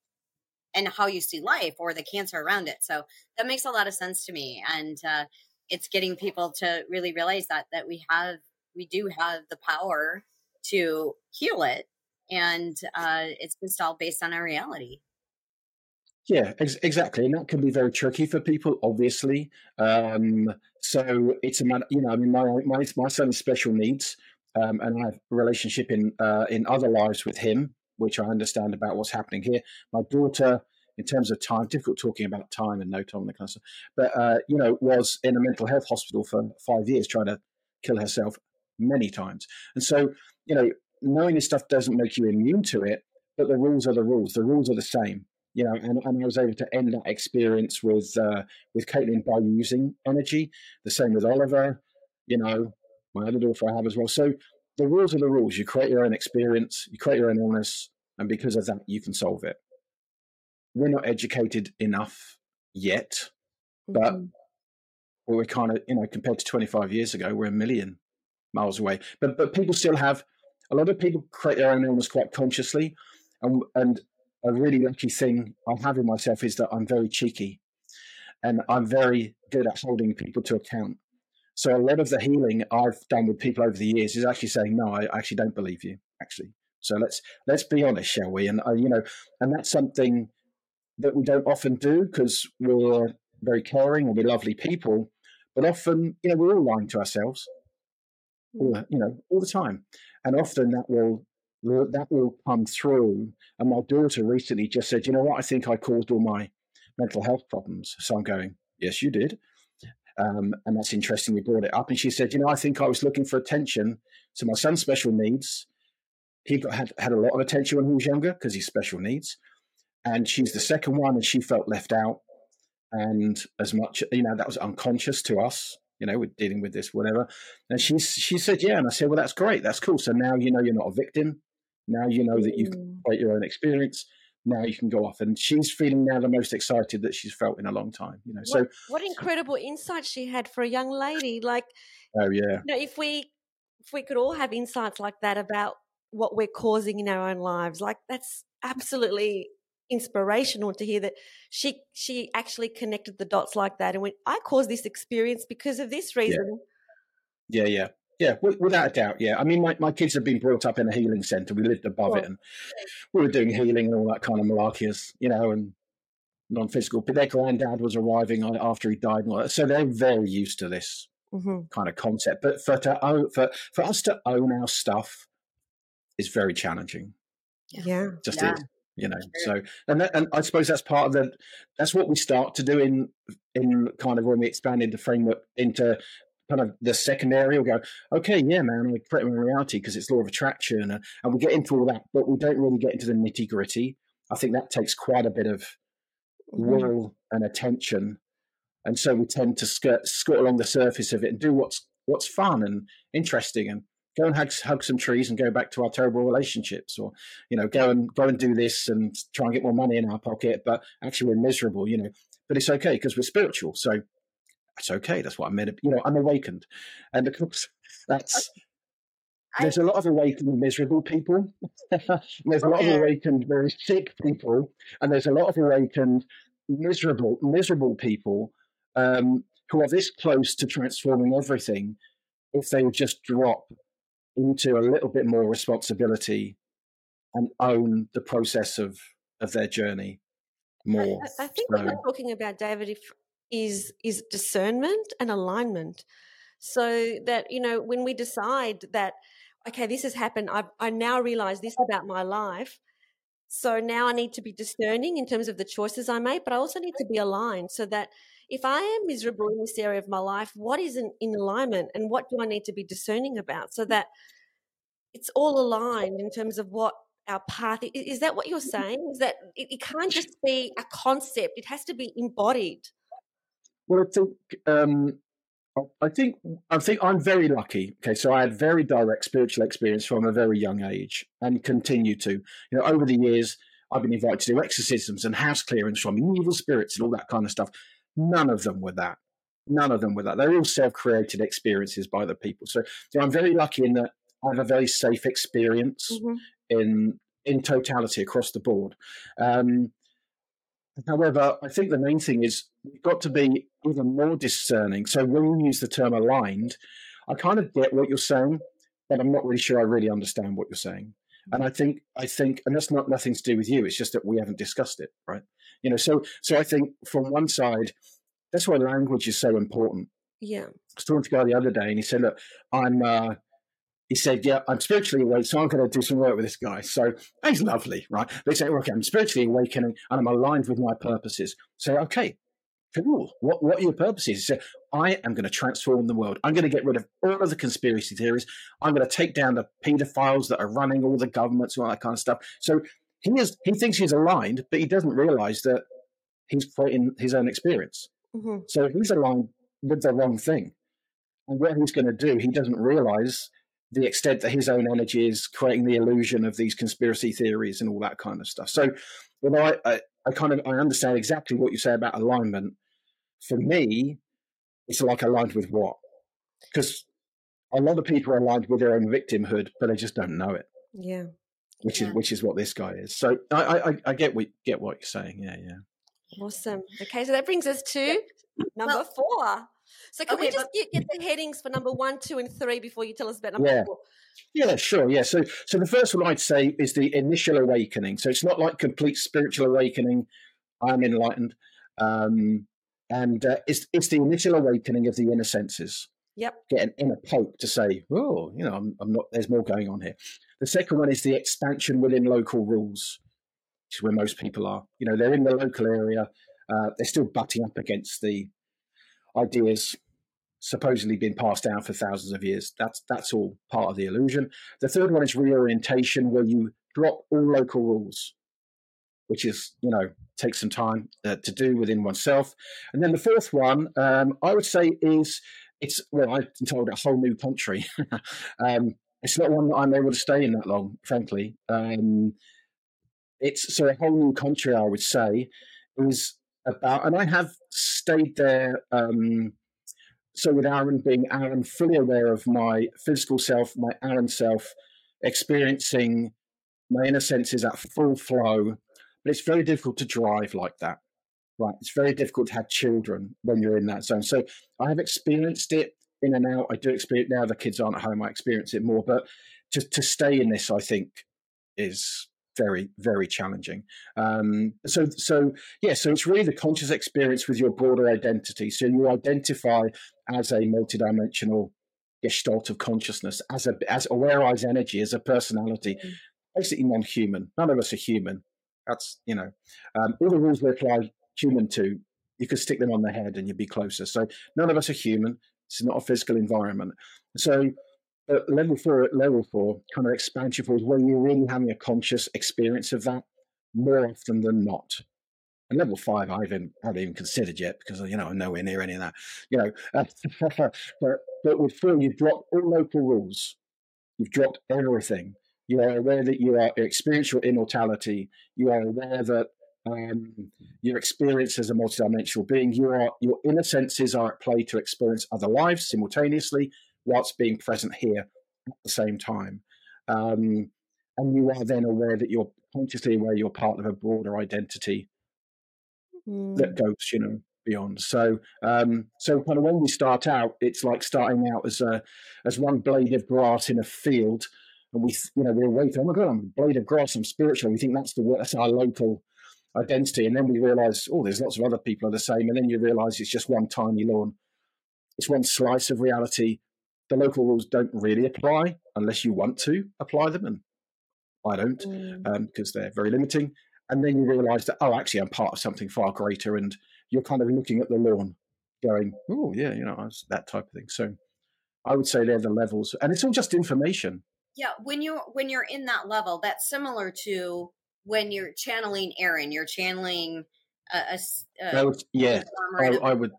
and how you see life or the cancer around it. So that makes a lot of sense to me. And uh, it's getting people to really realize that that we have we do have the power to heal it and uh, it's just all based on our reality
yeah ex- exactly and that can be very tricky for people obviously um, so it's a matter you know i mean my my, my son's special needs um, and i have a relationship in uh, in other lives with him which i understand about what's happening here my daughter in terms of time, difficult talking about time and no time and that kind of stuff. But uh, you know, was in a mental health hospital for five years, trying to kill herself many times. And so, you know, knowing this stuff doesn't make you immune to it, but the rules are the rules. The rules are the same. You know, and, and I was able to end that experience with uh, with Caitlin by using energy. The same with Oliver. You know, my other daughter I have as well. So the rules are the rules. You create your own experience. You create your own illness, and because of that, you can solve it we're not educated enough yet, but mm-hmm. we're kind of, you know, compared to 25 years ago, we're a million miles away. But but people still have a lot of people create their own illness quite consciously, and and a really lucky thing I have in myself is that I'm very cheeky, and I'm very good at holding people to account. So a lot of the healing I've done with people over the years is actually saying, no, I actually don't believe you. Actually, so let's let's be honest, shall we? And uh, you know, and that's something that we don't often do because we're very caring and we're lovely people. But often, you know, we're all lying to ourselves, all, you know, all the time. And often that will that will come through. And my daughter recently just said, "You know what? I think I caused all my mental health problems." So I'm going, "Yes, you did." Um, and that's interesting. We brought it up, and she said, "You know, I think I was looking for attention. So my son's special needs. He got had, had a lot of attention when he was younger because he's special needs and she's the second one, and she felt left out. And as much, you know, that was unconscious to us. You know, we're dealing with this, whatever. And she she said, "Yeah," and I said, "Well, that's great. That's cool. So now you know you're not a victim. Now you know that you mm. create your own experience. Now you can go off." And she's feeling now the most excited that she's felt in a long time. You know,
what,
so
what incredible insight she had for a young lady. Like,
oh yeah,
you know, if we if we could all have insights like that about what we're causing in our own lives, like that's absolutely inspirational to hear that she she actually connected the dots like that and went, I caused this experience because of this reason.
Yeah, yeah. Yeah, yeah without a doubt. Yeah, I mean, my, my kids have been brought up in a healing center. We lived above it, and we were doing healing and all that kind of malarkey, you know, and non-physical. But their granddad was arriving after he died, so they're very used to this mm-hmm. kind of concept. But for to own, for for us to own our stuff is very challenging.
Yeah,
just
yeah.
is you know so and that, and i suppose that's part of the that's what we start to do in in kind of when we expand into framework into kind of the second area we'll go okay yeah man we create my reality because it's law of attraction and, and we get into all that but we don't really get into the nitty gritty i think that takes quite a bit of mm-hmm. will and attention and so we tend to skirt skirt along the surface of it and do what's what's fun and interesting and go and hug, hug some trees and go back to our terrible relationships or you know go and go and do this and try and get more money in our pocket but actually we're miserable you know but it's okay because we're spiritual so it's okay that's what i'm meant to you know i'm awakened and of course that's there's a lot of awakened miserable people there's a lot okay. of awakened very sick people and there's a lot of awakened miserable miserable people um, who are this close to transforming everything if they would just drop into a little bit more responsibility and own the process of of their journey more.
I, I think so. what you're talking about, David, is is discernment and alignment. So that you know, when we decide that, okay, this has happened, I I now realize this about my life. So now I need to be discerning in terms of the choices I make, but I also need to be aligned so that if I am miserable in this area of my life, what isn't in alignment and what do I need to be discerning about so that it's all aligned in terms of what our path is. Is that what you're mm-hmm. saying? Is that it, it can't just be a concept, it has to be embodied?
Well, I think um, I think I think I'm very lucky. Okay, so I had very direct spiritual experience from a very young age, and continue to. You know, over the years, I've been invited to do exorcisms and house clearings from evil spirits and all that kind of stuff. None of them were that. None of them were that. They're all self-created experiences by the people. So, so I'm very lucky in that I have a very safe experience mm-hmm. in in totality across the board. Um, However, I think the main thing is we've got to be even more discerning. So when you use the term aligned, I kind of get what you're saying, but I'm not really sure I really understand what you're saying. And I think I think, and that's not nothing to do with you. It's just that we haven't discussed it, right? You know, so so I think from one side, that's why language is so important.
Yeah.
I was talking to a guy the other day, and he said, "Look, I'm uh, he said, Yeah, I'm spiritually awake, so I'm going to do some work with this guy. So he's lovely, right? They say, Okay, I'm spiritually awakening and I'm aligned with my purposes. Say, Okay, cool. What, what are your purposes? He said, I am going to transform the world. I'm going to get rid of all of the conspiracy theories. I'm going to take down the pedophiles that are running all the governments and all that kind of stuff. So he is, he thinks he's aligned, but he doesn't realize that he's creating his own experience. Mm-hmm. So he's aligned with the wrong thing. And what he's going to do, he doesn't realize the extent that his own energy is creating the illusion of these conspiracy theories and all that kind of stuff. So, although I, I, I kind of I understand exactly what you say about alignment, for me, it's like aligned with what? Because a lot of people are aligned with their own victimhood, but they just don't know it.
Yeah.
Which
yeah.
is which is what this guy is. So I, I, I get what get what you're saying. Yeah, yeah.
Awesome. Okay, so that brings us to number well, four. So can okay, we just but- get, get, the headings for number one, two, and three before you tell us about number
yeah.
four?
Yeah, sure. Yeah. So, so the first one I'd say is the initial awakening. So it's not like complete spiritual awakening. I'm enlightened, um, and uh, it's it's the initial awakening of the inner senses.
Yep.
Get an inner poke to say, oh, you know, I'm, I'm not. There's more going on here. The second one is the expansion within local rules, which is where most people are. You know, they're in the local area. Uh, they're still butting up against the ideas supposedly been passed down for thousands of years. That's that's all part of the illusion. The third one is reorientation, where you drop all local rules, which is you know takes some time uh, to do within oneself. And then the fourth one, um, I would say, is it's well, I've been told a whole new country. um, it's not one that I'm able to stay in that long, frankly. Um, it's so a whole new country, I would say, is about, and I have stayed there. Um, so with Aaron being Aaron, fully aware of my physical self, my Aaron self, experiencing my inner senses at full flow. But it's very difficult to drive like that. Right. It's very difficult to have children when you're in that zone. So I have experienced it in and out. I do experience now the kids aren't at home, I experience it more. But to to stay in this, I think, is very very challenging. Um, so so yeah so it's really the conscious experience with your broader identity. So you identify as a multidimensional gestalt of consciousness as a as aware eyes energy as a personality mm. basically non-human. None of us are human. That's you know um, all the rules we apply human to you could stick them on the head and you'd be closer. So none of us are human. It's not a physical environment. So uh, level four, at level four, kind of expansion is where you're really having a conscious experience of that more often than not. And level five, I haven't, haven't even considered yet because you know I'm nowhere near any of that. You know, but but with four, you've dropped all local rules. You've dropped everything. You are aware that you are experience your immortality. You are aware that um, your experience as a multidimensional being. You are your inner senses are at play to experience other lives simultaneously whilst being present here at the same time. Um, and you are then aware that you're consciously aware you're part of a broader identity mm. that goes, you know, beyond. So, um, so kind of when we start out, it's like starting out as a as one blade of grass in a field, and we, you know, we're waiting. Oh my god, I'm a blade of grass. I'm spiritual. We think that's the that's our local identity, and then we realise, oh, there's lots of other people are the same, and then you realise it's just one tiny lawn. It's one slice of reality. The local rules don't really apply unless you want to apply them, and I don't because mm. um, they're very limiting. And then you realise that oh, actually, I'm part of something far greater, and you're kind of looking at the lawn, going, oh yeah, you know, that type of thing. So I would say they're the levels, and it's all just information.
Yeah, when you when you're in that level, that's similar to when you're channeling Aaron. You're channeling a, a,
a would, yeah. I, I, would.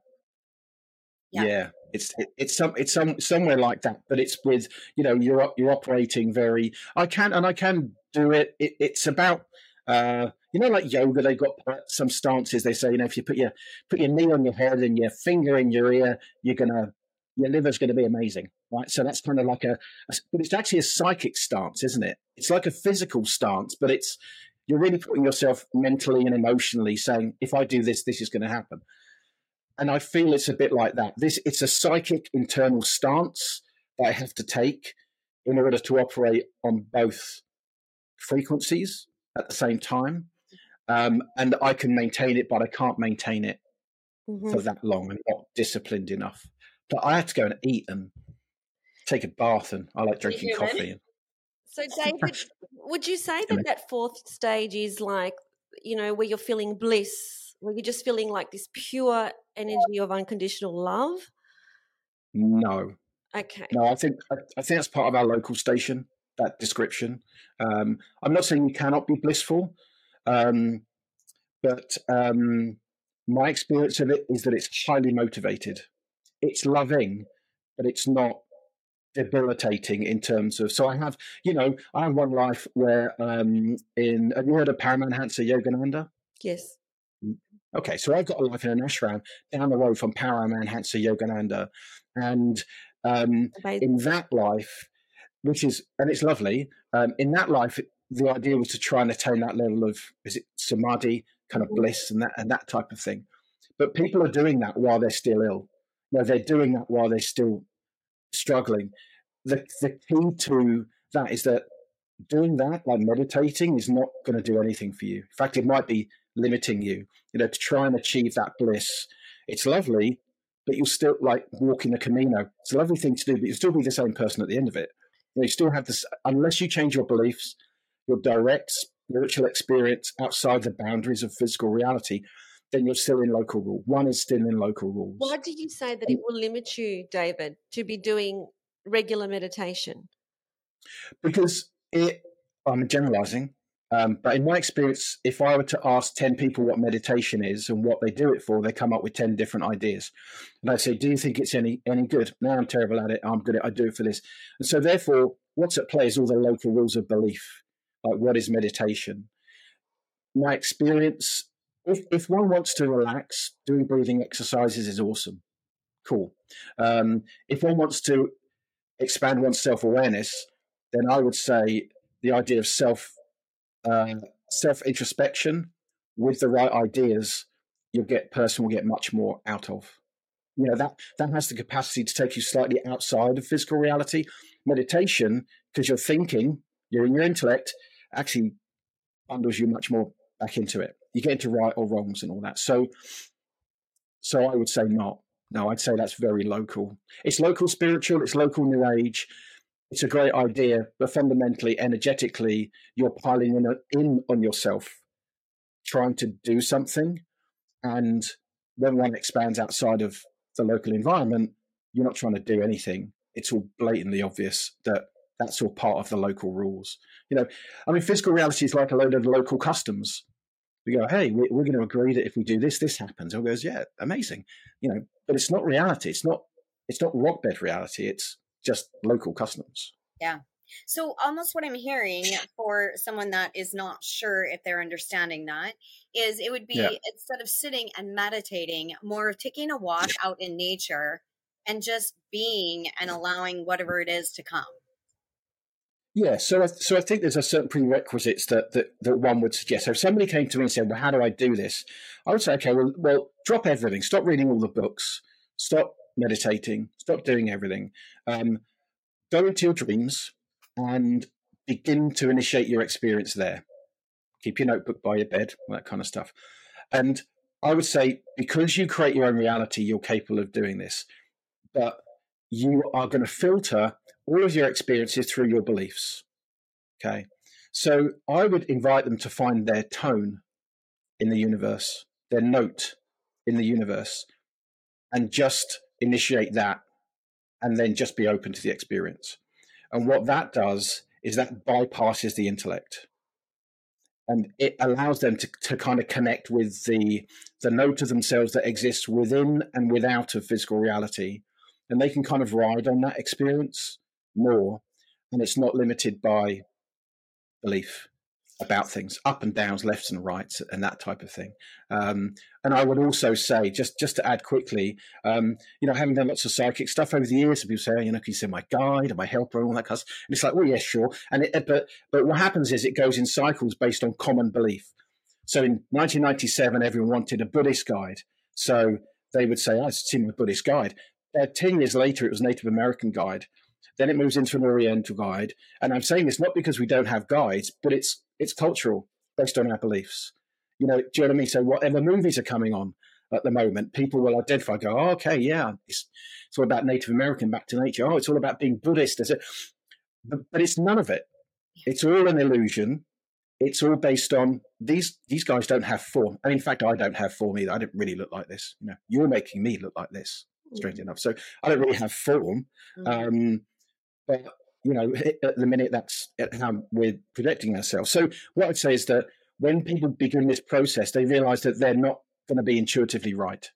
Yeah. yeah. It's it, it's some it's some somewhere like that, but it's with you know you're you're operating very. I can and I can do it. it it's about uh, you know, like yoga, they've got some stances. They say, you know, if you put your put your knee on your head and your finger in your ear, you're gonna your liver's to be amazing, right? So that's kind of like a, a, but it's actually a psychic stance, isn't it? It's like a physical stance, but it's you're really putting yourself mentally and emotionally saying, if I do this, this is going to happen. And I feel it's a bit like that. This it's a psychic internal stance that I have to take in order to operate on both frequencies at the same time. Um, and I can maintain it, but I can't maintain it mm-hmm. for that long. I'm not disciplined enough. But I have to go and eat and take a bath, and I like drinking coffee. And...
So, David, would you say that that fourth stage is like, you know, where you're feeling bliss, where you're just feeling like this pure energy of unconditional love?
No.
Okay.
No, I think I, I think that's part of our local station that description. Um, I'm not saying you cannot be blissful, um, but um, my experience of it is that it's highly motivated. It's loving, but it's not debilitating in terms of. So I have, you know, I have one life where um, in. Have you heard of Paramahansa Yogananda?
Yes.
Okay, so I've got a life in an ashram down the road from Paramahansa Yogananda, and um, in that life, which is and it's lovely. Um, in that life, the idea was to try and attain that level of is it samadhi, kind of mm. bliss, and that and that type of thing. But people are doing that while they're still ill. No, they're doing that while they're still struggling. The the key to that is that doing that, like meditating, is not going to do anything for you. In fact, it might be limiting you. You know, to try and achieve that bliss. It's lovely, but you'll still like walking the Camino. It's a lovely thing to do, but you'll still be the same person at the end of it. You still have this, unless you change your beliefs, your direct spiritual experience outside the boundaries of physical reality, then you're still in local rule. One is still in local rules.
Why do you say that it will limit you, David, to be doing regular meditation?
Because it, I'm generalizing, um, but in my experience, if I were to ask 10 people what meditation is and what they do it for, they come up with 10 different ideas. And I say, Do you think it's any any good? No, I'm terrible at it. I'm good at it. I do it for this. And so, therefore, what's at play is all the local rules of belief. Like, what is meditation? My experience, if, if one wants to relax, doing breathing exercises is awesome. Cool. Um, if one wants to expand one's self awareness, then I would say the idea of self uh, self introspection with the right ideas, you'll get person will get much more out of. You know that that has the capacity to take you slightly outside of physical reality. Meditation, because you're thinking, you're in your intellect, actually bundles you much more back into it. You get into right or wrongs and all that. So, so I would say not. No, I'd say that's very local. It's local spiritual. It's local new age it's a great idea, but fundamentally, energetically, you're piling in, in on yourself, trying to do something. And when one expands outside of the local environment, you're not trying to do anything. It's all blatantly obvious that that's all part of the local rules. You know, I mean, physical reality is like a load of local customs. We go, hey, we're, we're going to agree that if we do this, this happens. Everyone goes, yeah, amazing. You know, but it's not reality. It's not. It's not rock bed reality. It's just local customs.
Yeah. So, almost what I'm hearing for someone that is not sure if they're understanding that is it would be yeah. instead of sitting and meditating, more of taking a walk out in nature and just being and allowing whatever it is to come.
Yeah, so I, so I think there's a certain prerequisites that, that that one would suggest. So if somebody came to me and said, "Well, how do I do this?" I would say, "Okay, well, well, drop everything. Stop reading all the books. Stop meditating. Stop doing everything. Um, go into your dreams and begin to initiate your experience there. Keep your notebook by your bed, that kind of stuff. And I would say, because you create your own reality, you're capable of doing this. But you are going to filter all of your experiences through your beliefs. Okay. So I would invite them to find their tone in the universe, their note in the universe, and just initiate that and then just be open to the experience. And what that does is that bypasses the intellect. And it allows them to, to kind of connect with the the note of themselves that exists within and without of physical reality. And they can kind of ride on that experience more and it's not limited by belief about things, up and downs, lefts and rights, and that type of thing. Um, and I would also say, just just to add quickly, um, you know, having done lots of psychic stuff over the years, people say, you know, can you say my guide or my helper and all that kind of stuff? And it's like, well, yeah, sure. And it, but but what happens is it goes in cycles based on common belief. So in 1997, everyone wanted a Buddhist guide, so they would say, I see my Buddhist guide. Uh, Ten years later, it was Native American guide. Then it moves into an Oriental guide. And I'm saying this not because we don't have guides, but it's it's cultural based on our beliefs. You know, do you know what I mean? So whatever movies are coming on at the moment, people will identify, go, oh, okay, yeah, it's, it's all about Native American, back to nature. Oh, it's all about being Buddhist. Is it? But, it's none of it. It's all an illusion. It's all based on these. These guys don't have form, and in fact, I don't have form either. I don't really look like this. You know, you're making me look like this. Strange mm-hmm. enough, so I don't really have form. Mm-hmm. Um, but you know, at the minute that's how we're projecting ourselves. So what I'd say is that when people begin this process, they realize that they're not going to be intuitively right.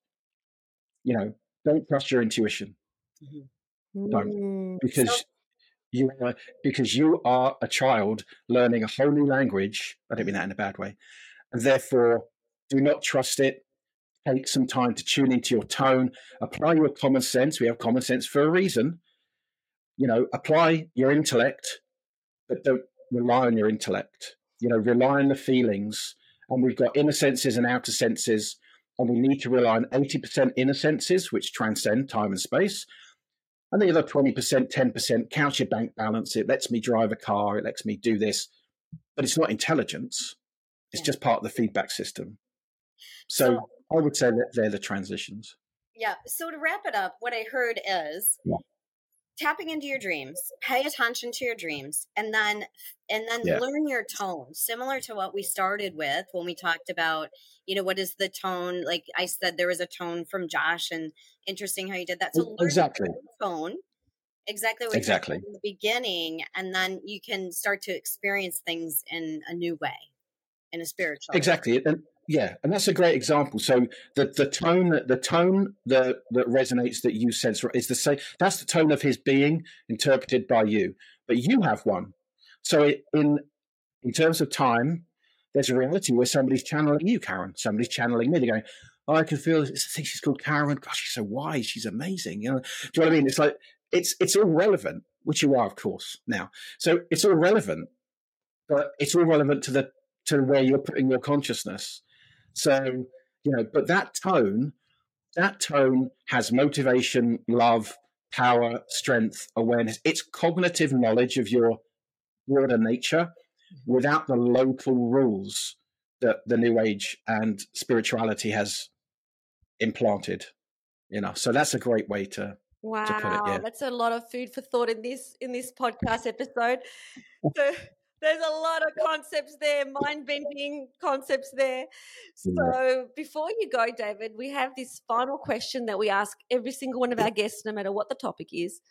You know, don't trust your intuition. Mm-hmm. Don't, mm, because so- you are because you are a child learning a whole new language. I don't mean that in a bad way, and therefore do not trust it. Take some time to tune into your tone. Apply your common sense. We have common sense for a reason you know, apply your intellect, but don't rely on your intellect. You know, rely on the feelings. And we've got inner senses and outer senses, and we need to rely on 80% inner senses, which transcend time and space. And the other 20%, 10% counts your bank balance. It lets me drive a car. It lets me do this. But it's not intelligence. It's just part of the feedback system. So, so I would say that they're the transitions.
Yeah. So to wrap it up, what I heard is yeah tapping into your dreams pay attention to your dreams and then and then yeah. learn your tone similar to what we started with when we talked about you know what is the tone like i said there was a tone from josh and interesting how you did that so
exactly
tone exactly what
exactly
in the beginning and then you can start to experience things in a new way in a spiritual
exactly
way.
and yeah, and that's a great example. So the the tone that the tone that that resonates that you sense is the same. That's the tone of his being interpreted by you, but you have one. So in in terms of time, there's a reality where somebody's channeling you, Caryn. Somebody's channeling me. They're going, oh, I can feel. this. I think she's called Caryn. Gosh, she's so wise. She's amazing. You know, do you know what I mean? It's like it's it's all relevant, which you are, of course, now. So it's all relevant, but it's all relevant to the to where you're putting your consciousness. So, you know, but that tone, that tone has motivation, love, power, strength, awareness. It's cognitive knowledge of your broader nature mm-hmm. without the local rules that the New Age and spirituality has implanted. You know, so that's a great way to
Wow,
to it, yeah.
that's a lot of food for thought in this in this podcast episode. So there's a lot of concepts there, mind bending concepts there. So before you go, David, we have this final question that we ask every single one of our guests, no matter what the topic is.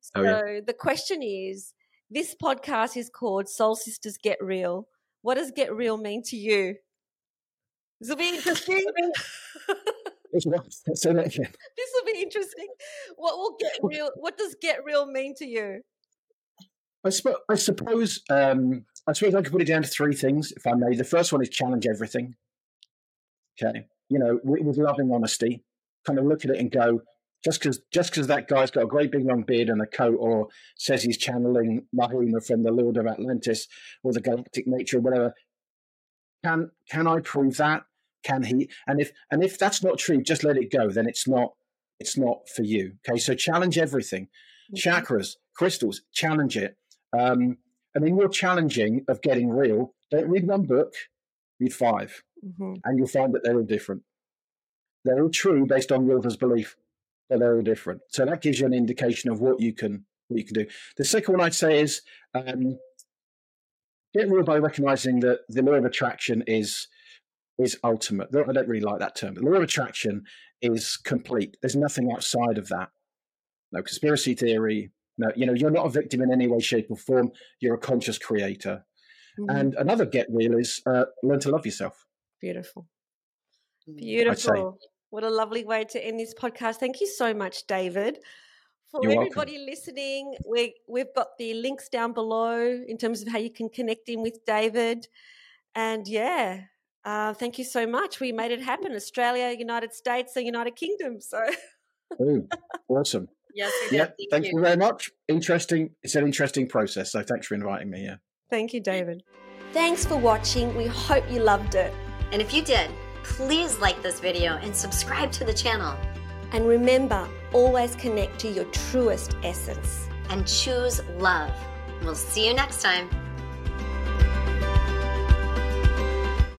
So oh, yeah. the question is this podcast is called Soul Sisters Get Real. What does get real mean to you? This will be interesting.
Say that again.
This will be interesting. What will get real? What does get real mean to you?
I, sp- I suppose um, I suppose I could put it down to three things, if I may. The first one is challenge everything. Okay, you know, with, with loving honesty, kind of look at it and go, just because just because that guy's got a great big long beard and a coat, or says he's channeling Mahuna from the Lord of Atlantis or the galactic nature or whatever. Can can I prove that? Can he? And if and if that's not true, just let it go. Then it's not it's not for you. Okay, so challenge everything. Mm-hmm. Chakras, crystals, challenge it. Um, and in your challenging of getting real, don't read one book, read 5 mm-hmm. and you'll find that they're all different. They're all true based on Wilder's belief, but they're all different. So that gives you an indication of what you can what you can do. The second one I'd say is um, get real by recognizing that the law of attraction is is ultimate. I don't really like that term. The law of attraction is complete. There's nothing outside of that. No conspiracy theory. No, you know, you're not a victim in any way, shape, or form. You're a conscious creator. Mm-hmm. And another get real is uh, learn to love yourself.
Beautiful. Mm. Beautiful. What a lovely way to end this podcast. Thank you so much, David. For You're everybody welcome. listening, we, we've got the links down below in terms of how you can connect in with David. And yeah, uh, thank you so much. We made it happen. Australia, United States, the United Kingdom. So
Ooh, awesome.
Yes, we yeah,
thank, thank you. you. very much. Interesting. It's an interesting process. So thanks for inviting me. Yeah.
Thank you, David. Thanks for watching. We hope you loved it.
And if you did, please like this video and subscribe to the channel.
And remember, always connect to your truest essence.
And choose love. We'll see you next time.